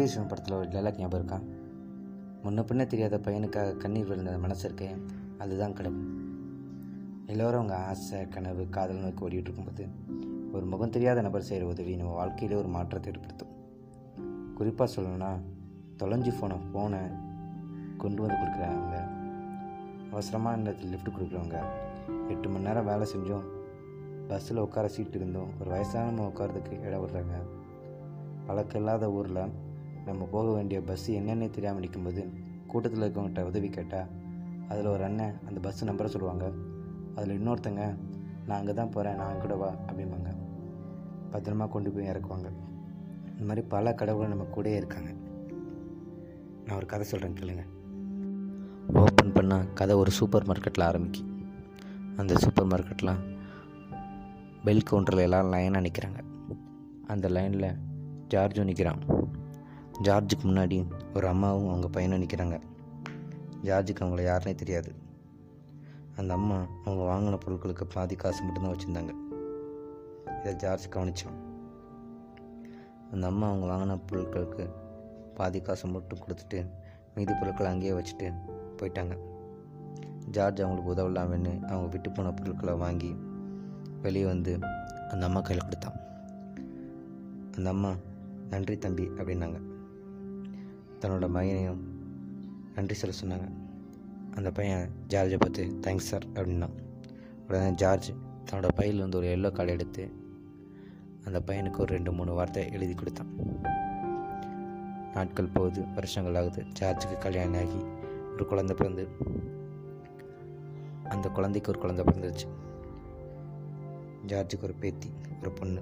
கம்பீர் படத்தில் ஒரு டைலாக் ஞாபகம் இருக்கா? முன்ன பின்ன தெரியாத பையனுக்காக கண்ணீர் விழுந்த மனசு இருக்கே அதுதான் கடவுள். எல்லோரும் அவங்க ஆசை கனவு காதல் நோக்கி ஓடிட்டு இருக்கும்போது ஒரு முகம் தெரியாத நபர் செய்கிற உதவி நம்ம வாழ்க்கையிலே ஒரு மாற்றத்தை ஏற்படுத்தும். குறிப்பாக சொல்லணும்னா தொலைஞ்சு போன ஃபோனை கொண்டு வந்து கொடுக்குறாங்க. அவசரமாக நேரத்தில் லிஃப்ட் கொடுக்குறவங்க. எட்டு மணி நேரம் வேலை செஞ்சோம். பஸ்ஸில் உட்கார சீட்டு இருந்தோம். ஒரு வயசானவங்க உட்காரதுக்கு இடம் விடுறாங்க. பழக்கம் இல்லாத ஊரில் நம்ம போக வேண்டிய பஸ் என்னென்னே தெரியாமல் நிற்கும்போது கூட்டத்தில் இருக்கவங்ககிட்ட உதவி கேட்டால் அதில் ஒரு அண்ணன் அந்த பஸ் நம்பரை சொல்லுவாங்க. அதில் இன்னொருத்தங்க நான் அங்கே தான் போகிறேன் நான் கூட வா அப்படிம்பாங்க. பத்திரமா கொண்டு போய் இறக்குவாங்க. இந்த மாதிரி பல கடவுள் நம்ம கூடயே இருக்காங்க. நான் ஒரு கதை சொல்கிறேன் கேளுங்க. ஓப்பன் பண்ணால் கதை ஒரு சூப்பர் மார்க்கெட்டில் ஆரம்பிக்கு. அந்த சூப்பர் மார்க்கெட்டில் பெல் கவுண்டரில் எல்லாம் லைனாக நிற்கிறாங்க அந்த லைனில் ஜார்ஜும் நிற்கிறான் ஜார்ஜுக்கு முன்னாடி ஒரு அம்மாவும் அவங்க பையனும் நிற்கிறாங்க ஜார்ஜுக்கு அவங்கள யாருனே தெரியாது. அந்த அம்மா அவங்க வாங்கின பொருட்களுக்கு பாதி காசு மட்டும்தான் வச்சுருந்தாங்க. இதை ஜார்ஜ் கவனித்தான் அந்த அம்மா அவங்க வாங்கின பொருட்களுக்கு பாதி காசு மட்டும் கொடுத்துட்டு மீதி பொருட்களை அங்கேயே வச்சுட்டு போயிட்டாங்க. ஜார்ஜ் அவங்களுக்கு உதவலாமன்னு அவங்க விட்டு போன பொருட்களை வாங்கி வெளியே வந்து அந்த அம்மா கையில் கொடுத்தான். அந்த அம்மா நன்றி தம்பி அப்படின்னாங்க. தன்னோட மகனையும் நன்றி சொல்ல சொன்னாங்க. அந்த பையன் ஜார்ஜை பார்த்து தேங்க்ஸ் சார் அப்படின்னா. உடனே ஜார்ஜ் தன்னோட பையில் வந்து ஒரு எல்லோ கார்டு எடுத்து அந்த பையனுக்கு ஒரு ரெண்டு மூணு வார்த்தை எழுதி கொடுத்தான். நாட்கள் போகுது வருஷங்கள் ஆகுது. ஜார்ஜுக்கு கல்யாணம் ஆகி ஒரு குழந்தை பிறந்து அந்த குழந்தைக்கு ஒரு குழந்தை பிறந்துருச்சு. ஜார்ஜுக்கு ஒரு பேத்தி ஒரு பொண்ணு.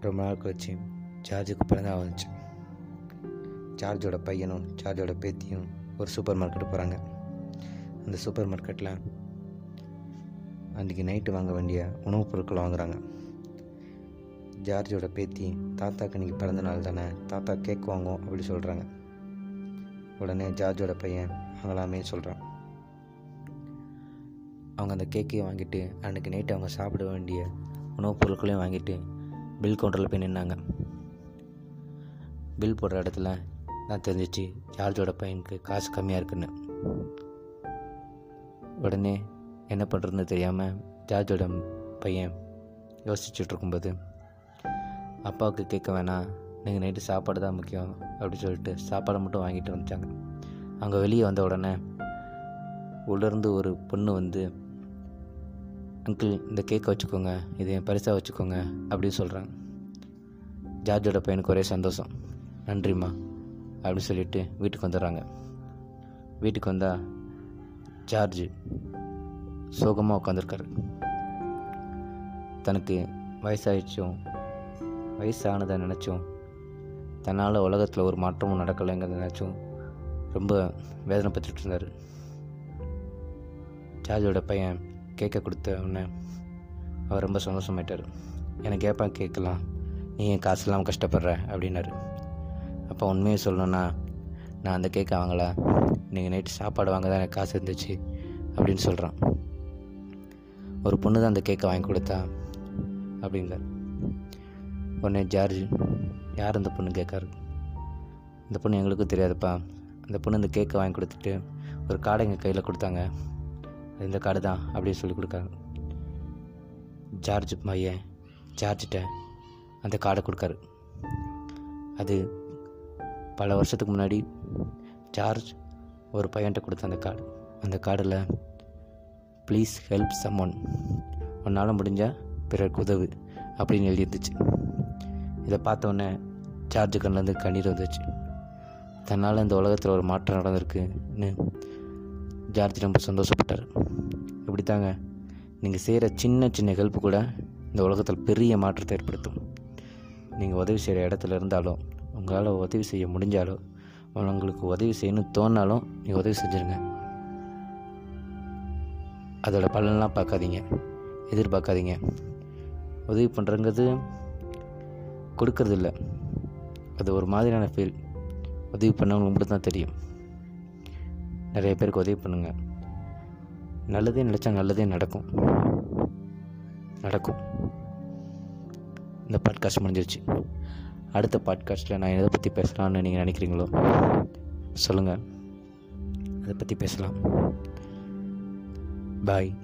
ரொம்ப நாள் கழிச்சு ஜார்ஜுக்கு பிறந்தா வந்துச்சு. சார்ஜோட பையனும் சார்ஜோட பேத்தியும் ஒரு சூப்பர் மார்க்கெட் போகிறாங்க அந்த சூப்பர் மார்க்கெட்டில் அன்றைக்கி நைட்டு வாங்க வேண்டிய உணவுப் பொருட்களை வாங்குறாங்க. ஜார்ஜோட பேத்தி தாத்தாக்கு இன்றைக்கி பிறந்த நாள் தானே தாத்தா கேக் வாங்கும் அப்படி சொல்கிறாங்க உடனே ஜார்ஜோட பையன் வாங்கலாமே சொல்கிறான் அவங்க அந்த கேக்கையும் வாங்கிட்டு அன்றைக்கி நைட்டு அவங்க சாப்பிட வேண்டிய உணவுப் பொருட்களையும் வாங்கிட்டு பில் கவுண்டரில் போய் நின்னாங்க. பில் போடுற இடத்துல தான் தெரிஞ்சிச்சு ஜார்ஜோட பையனுக்கு காசு கம்மியாக இருக்குன்னு. உடனே என்ன பண்ணுறதுன்னு தெரியாமல் ஜார்ஜோட பையன் யோசிச்சுட்டு இருக்கும்போது அப்பாவுக்கு கேட்க வேணாம். நீங்கள் நைட்டு சாப்பாடு தான் முக்கியம் அப்படின்னு சொல்லிட்டு சாப்பாடை மட்டும் வாங்கிட்டு வந்துட்டாங்க. அங்கே வெளியே வந்த உடனே உள்ளேருந்து ஒரு பொண்ணு வந்து அங்கிள் இந்த கேக்கை வச்சுக்கோங்க. இதை என் பரிசாக வச்சுக்கோங்க அப்படின்னு சொல்கிறாங்க ஜார்ஜோட பையனுக்கு ஒரே சந்தோஷம். நன்றிம்மா. அப்படின்னு சொல்லிட்டு வீட்டுக்கு வந்துடுறாங்க. வீட்டுக்கு வந்தால் ஜார்ஜ் சோகமாக உட்காந்துருக்காரு தனக்கு வயசாயிடுச்சும் வயசானதை நினச்சும் தன்னால் உலகத்தில் ஒரு மாற்றமும் நடக்கலைங்கிறத நினச்சும் ரொம்ப வேதனைப்பட்டுட்டு இருந்தார். ஜார்ஜோட பையன் கேட்க கொடுத்த உடனே அவர் ரொம்ப சந்தோஷமாயிட்டார். எனக்கு கேட்பான் கேட்கலாம் நீ என் காசு இல்லாமல் கஷ்டப்படுற அப்படின்னாரு. அப்போ உண்மையை சொல்லணுன்னா நான் அந்த கேக்கை வாங்கலை. நீங்கள் நைட்டு சாப்பாடு வாங்க தான் எனக்கு காசு இருந்துச்சு அப்படின்னு சொல்கிறான் ஒரு பொண்ணு தான் அந்த கேக்கை வாங்கி கொடுத்தா அப்படிங்கிறார் உடனே ஜார்ஜ் யார் அந்த பொண்ணு கேட்காரு? இந்த பொண்ணு எங்களுக்கும் தெரியாதுப்பா. அந்த பொண்ணு இந்த கேக்கை வாங்கி கொடுத்துட்டு ஒரு கார்டை எங்கள் கையில் கொடுத்தாங்க. அது இந்த கார்டு தான் அப்படின்னு சொல்லி கொடுக்காங்க. ஜார்ஜ் மையன் ஜார்ஜிட்ட அந்த கார்டை கொடுக்காரு. அது பல வருஷத்துக்கு முன்னாடி ஜார்ஜ் ஒரு பையன்கிட்ட கொடுத்த அந்த கார்டு. அந்த கார்டில் ப்ளீஸ் ஹெல்ப் சம் ஒன் உன்னால் முடிஞ்சால் பிறருக்கு உதவு அப்படின்னு எழுதியிருந்துச்சு. இதை பார்த்தோன்னே ஜார்ஜ் கண்ணிலேருந்து கண்ணீர் வந்துச்சு. தன்னால் இந்த உலகத்தில் ஒரு மாற்றம் நடந்திருக்குன்னு ஜார்ஜ் ரொம்ப சந்தோஷப்பட்டார். இப்படி தாங்க நீங்கள் செய்கிற சின்ன சின்ன ஹெல்ப் கூட இந்த உலகத்தில் பெரிய மாற்றத்தை ஏற்படுத்தும். நீங்கள் உதவி செய்கிற இடத்துல இருந்தாலும் உங்களால் உதவி செய்ய முடிஞ்சாலோ உங்களுக்கு உதவி செய்யணும்னு தோணாலும் நீங்கள் உதவி செஞ்சுருங்க. அதோட பலன்லாம் பார்க்காதீங்க. எதிர்பார்க்காதீங்க. உதவி பண்ணுறங்கிறது கொடுக்கறது இல்லை அது ஒரு மாதிரியான ஃபீல் உதவி பண்ணவங்களுக்கு மட்டும் தான் தெரியும். நிறைய பேருக்கு உதவி பண்ணுங்கள் நல்லதே நினச்சா நல்லதே நடக்கும். நடக்கும். இந்த பாட்காஸ்ட் முடிஞ்சிருச்சு. அடுத்த பாட்காஸ்ட்டில் நான் எதை பற்றி பேசலாம்னு நீங்கள் நினைக்கிறீங்களோ? சொல்லுங்கள் அதை பற்றி பேசலாம். பாய்